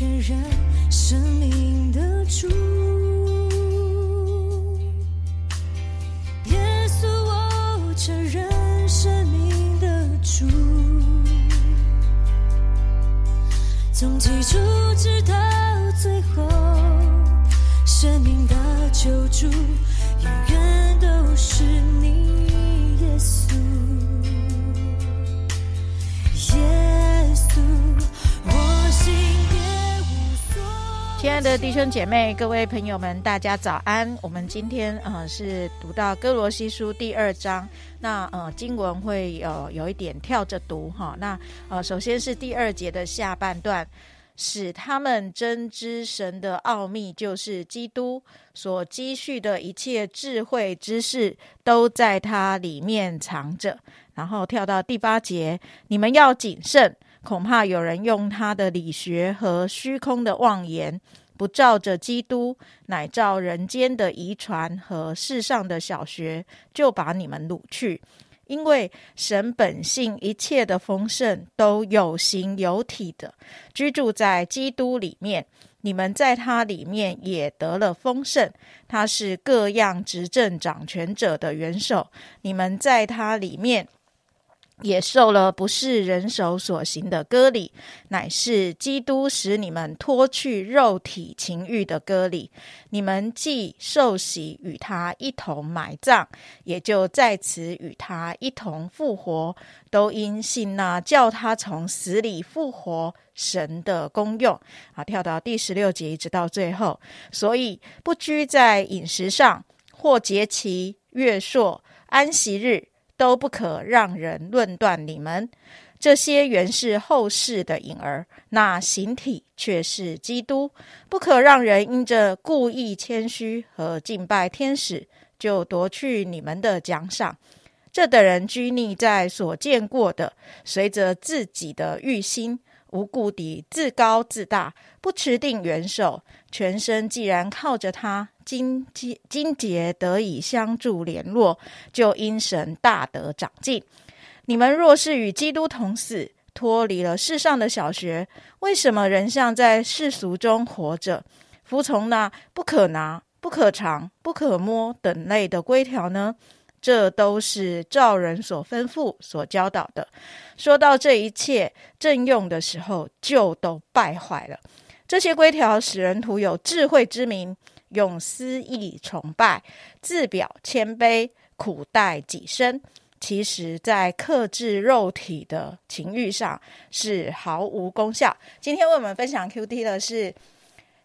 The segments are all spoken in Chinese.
确认生命的主。耶稣，我确认生命的主。从起初直到最后，生命的救主，永远都是你，耶稣。亲爱的弟兄姐妹、各位朋友们，大家早安！我们今天呃是读到哥罗西书第二章，那呃经文会呃有一点跳着读哈。那呃首先是第二节的下半段，使他们真知神的奥秘，就是基督所积蓄的一切智慧知识，都在它里面藏着。然后跳到第八节，你们要谨慎。恐怕有人用他的理学和虚空的妄言，不照着基督，乃照人间的遗传和世上的小学，就把你们掳去。因为神本性一切的丰盛都有形有体的居住在基督里面，你们在他里面也得了丰盛。他是各样执政掌权者的元首，你们在他里面。也受了不是人手所行的割礼，乃是基督使你们脱去肉体情欲的割礼。你们既受洗与他一同埋葬，也就在此与他一同复活，都因信那叫他从死里复活神的功用。啊，跳到第十六节一直到最后，所以不拘在饮食上，或节期、月朔、安息日。都不可让人论断你们，这些原是后世的影儿，那形体却是基督。不可让人因着故意谦虚和敬拜天使，就夺去你们的奖赏。这等人拘泥在所见过的，随着自己的欲心，无故地自高自大，不持定元首。全身既然靠着他，筋节筋节得以相助联络，就因神大得长进。你们若是与基督同死，脱离了世上的小学，为什么仍像在世俗中活着，服从那不可拿、不可尝、不可摸等类的规条呢？这都是照人所吩咐、所教导的。说到这一切正用的时候，就都败坏了。这些规条使人徒有智慧之名，用私意崇拜，自表谦卑，苦待己身。其实，在克制肉体的情欲上是毫无功效。今天为我们分享 Q T 的是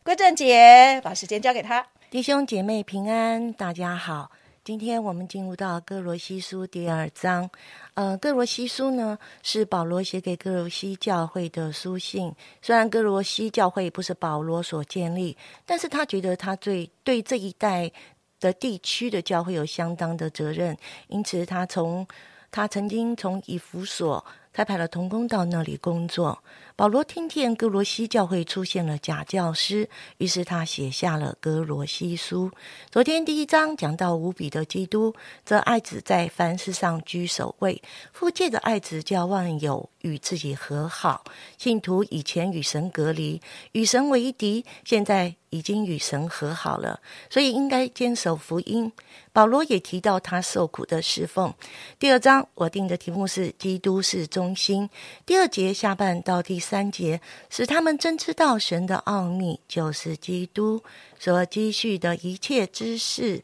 归正杰，把时间交给他。弟兄姐妹平安，大家好。今天我们进入到哥罗西书第二章。呃，哥罗西书呢是保罗写给哥罗西教会的书信。虽然哥罗西教会不是保罗所建立，但是他觉得他对对这一代的地区的教会有相当的责任，因此他从他曾经从以弗所他派了童工到那里工作。保罗听见哥罗西教会出现了假教师，于是他写下了哥罗西书。昨天第一章讲到无比的基督，则爱子在凡事上居首位，父借着爱子叫万有与自己和好。信徒以前与神隔离，与神为敌，现在已经与神和好了，所以应该坚守福音。保罗也提到他受苦的侍奉。第二章我定的题目是“基督是中心”。第二节下半到第三节，使他们真知道神的奥秘，就是基督所积蓄的一切知识、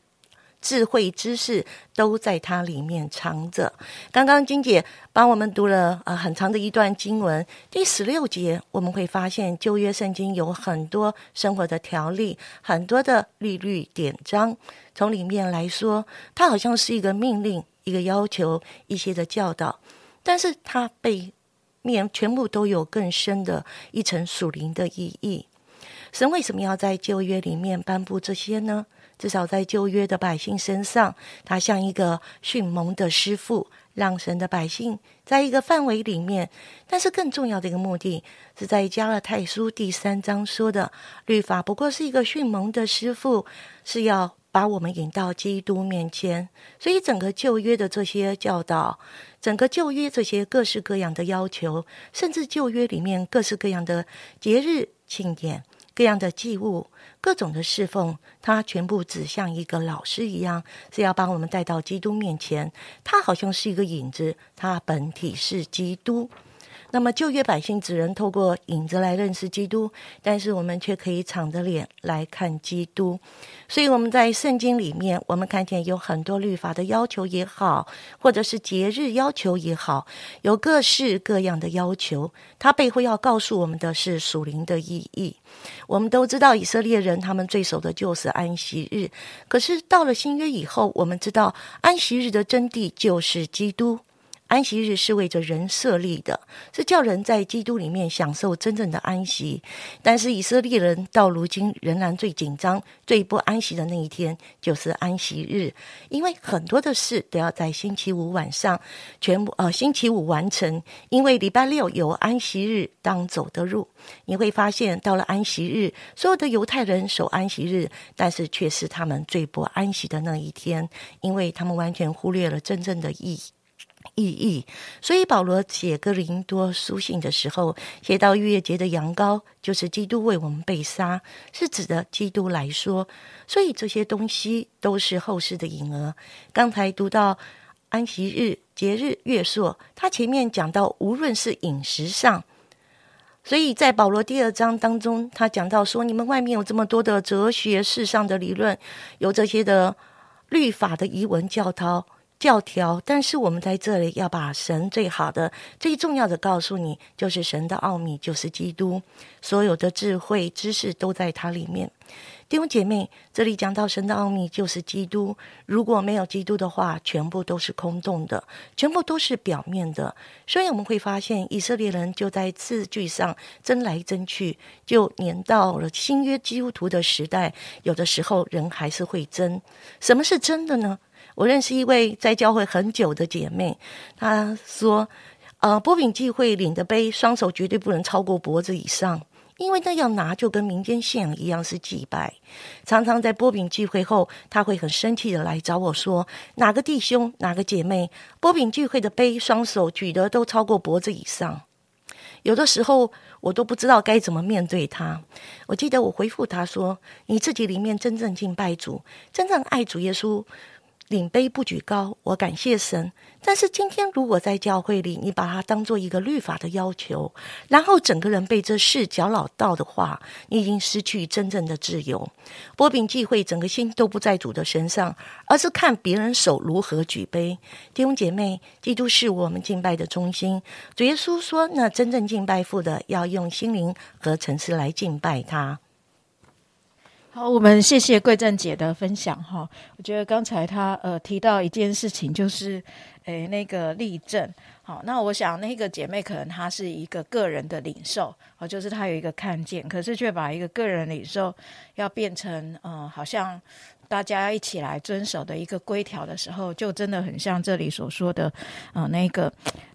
智慧知识，都在它里面藏着。刚刚金姐帮我们读了呃很长的一段经文，第十六节我们会发现旧约圣经有很多生活的条例，很多的律律典章。从里面来说，它好像是一个命令、一个要求、一些的教导，但是它被面全部都有更深的一层属灵的意义。神为什么要在旧约里面颁布这些呢？至少在旧约的百姓身上，他像一个训蒙的师傅，让神的百姓在一个范围里面。但是更重要的一个目的，是在加勒泰书第三章说的，律法不过是一个训蒙的师傅，是要把我们引到基督面前。所以，整个旧约的这些教导，整个旧约这些各式各样的要求，甚至旧约里面各式各样的节日庆典、这样的祭物、各种的侍奉，它全部指向一个老师一样，是要把我们带到基督面前。它好像是一个影子，它本体是基督。那么旧约百姓只能透过影子来认识基督，但是我们却可以敞着脸来看基督。所以我们在圣经里面，我们看见有很多律法的要求也好，或者是节日要求也好，有各式各样的要求。它背后要告诉我们的是属灵的意义。我们都知道以色列人他们最守的就是安息日，可是到了新约以后，我们知道安息日的真谛就是基督。安息日是为着人设立的，是叫人在基督里面享受真正的安息。但是以色列人到如今仍然最紧张、最不安息的那一天就是安息日，因为很多的事都要在星期五晚上全部呃星期五完成，因为礼拜六有安息日当走的路。你会发现，到了安息日，所有的犹太人守安息日，但是却是他们最不安息的那一天，因为他们完全忽略了真正的意义。意义，所以保罗写哥林多书信的时候，写到逾越节的羊羔，就是基督为我们被杀，是指的基督来说。所以这些东西都是后世的影儿。刚才读到安息日、节日、月朔，他前面讲到，无论是饮食上，所以在保罗第二章当中，他讲到说，你们外面有这么多的哲学、世上的理论，有这些的律法的遗文教涛。教条，但是我们在这里要把神最好的、最重要的告诉你，就是神的奥秘，就是基督，所有的智慧、知识都在它里面。弟兄姐妹，这里讲到神的奥秘就是基督，如果没有基督的话，全部都是空洞的，全部都是表面的。所以我们会发现，以色列人就在字句上争来争去，就连到了新约基督徒的时代，有的时候人还是会争。什么是真的呢？我认识一位在教会很久的姐妹，她说：“呃，波饼聚会领的杯，双手绝对不能超过脖子以上，因为那样拿就跟民间信仰一样是祭拜。常常在波饼聚会后，她会很生气的来找我说：哪个弟兄、哪个姐妹，波饼聚会的杯双手举得都超过脖子以上。有的时候我都不知道该怎么面对他。我记得我回复他说：你自己里面真正敬拜主，真正爱主耶稣。”领杯不举高，我感谢神。但是今天，如果在教会里，你把它当做一个律法的要求，然后整个人被这事搅扰到的话，你已经失去真正的自由。波饼聚会，整个心都不在主的身上，而是看别人手如何举杯。弟兄姐妹，基督是我们敬拜的中心。主耶稣说：“那真正敬拜父的，要用心灵和诚实来敬拜他。”好，我们谢谢贵正姐的分享哈。我觉得刚才她呃提到一件事情，就是诶那个例证。好，那我想那个姐妹可能她是一个个人的领受，哦，就是她有一个看见，可是却把一个个人领受要变成呃好像。大家一起来遵守的一个规条的时候，就真的很像这里所说的，呃，那个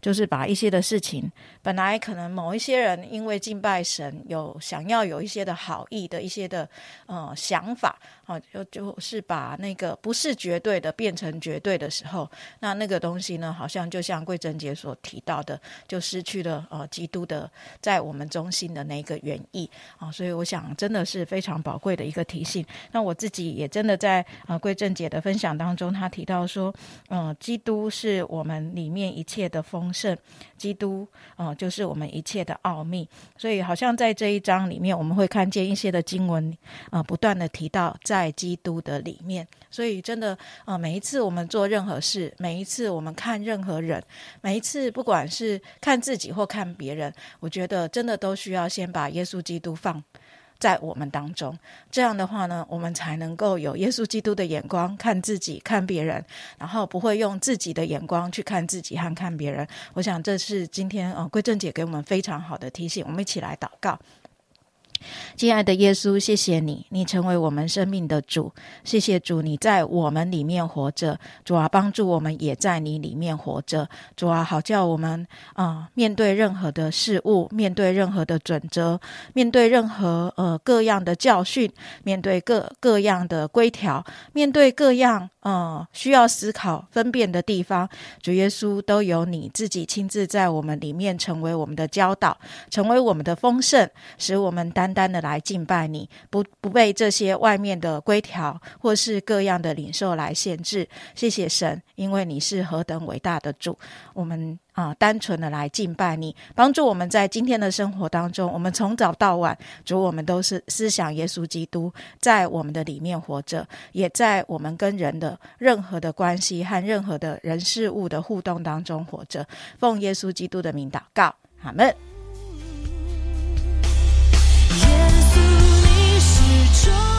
就是把一些的事情，本来可能某一些人因为敬拜神，有想要有一些的好意的一些的呃想法，啊，就就是把那个不是绝对的变成绝对的时候，那那个东西呢，好像就像桂珍姐所提到的，就失去了呃基督的在我们中心的那个原意啊，所以我想真的是非常宝贵的一个提醒。那我自己也真的在。呃桂正姐的分享当中，他提到说，嗯，基督是我们里面一切的丰盛，基督，嗯，就是我们一切的奥秘。所以，好像在这一章里面，我们会看见一些的经文，呃，不断的提到在基督的里面。所以，真的，呃，每一次我们做任何事，每一次我们看任何人，每一次不管是看自己或看别人，我觉得真的都需要先把耶稣基督放。在我们当中，这样的话呢，我们才能够有耶稣基督的眼光看自己、看别人，然后不会用自己的眼光去看自己和看别人。我想这是今天呃归正姐给我们非常好的提醒。我们一起来祷告。亲爱的耶稣，谢谢你，你成为我们生命的主。谢谢主，你在我们里面活着。主啊，帮助我们也在你里面活着。主啊，好叫我们啊，面对任何的事物，面对任何的准则，面对任何呃各样的教训，面对各各样的规条，面对各样呃需要思考分辨的地方，主耶稣都有你自己亲自在我们里面成为我们的教导，成为我们的丰盛，使我们担单的来敬拜你，不不被这些外面的规条或是各样的领受来限制。谢谢神，因为你是何等伟大的主，我们啊单纯的来敬拜你，帮助我们在今天的生活当中，我们从早到晚，主我们都是思想耶稣基督在我们的里面活着，也在我们跟人的任何的关系和任何的人事物的互动当中活着。奉耶稣基督的名祷告，阿门。show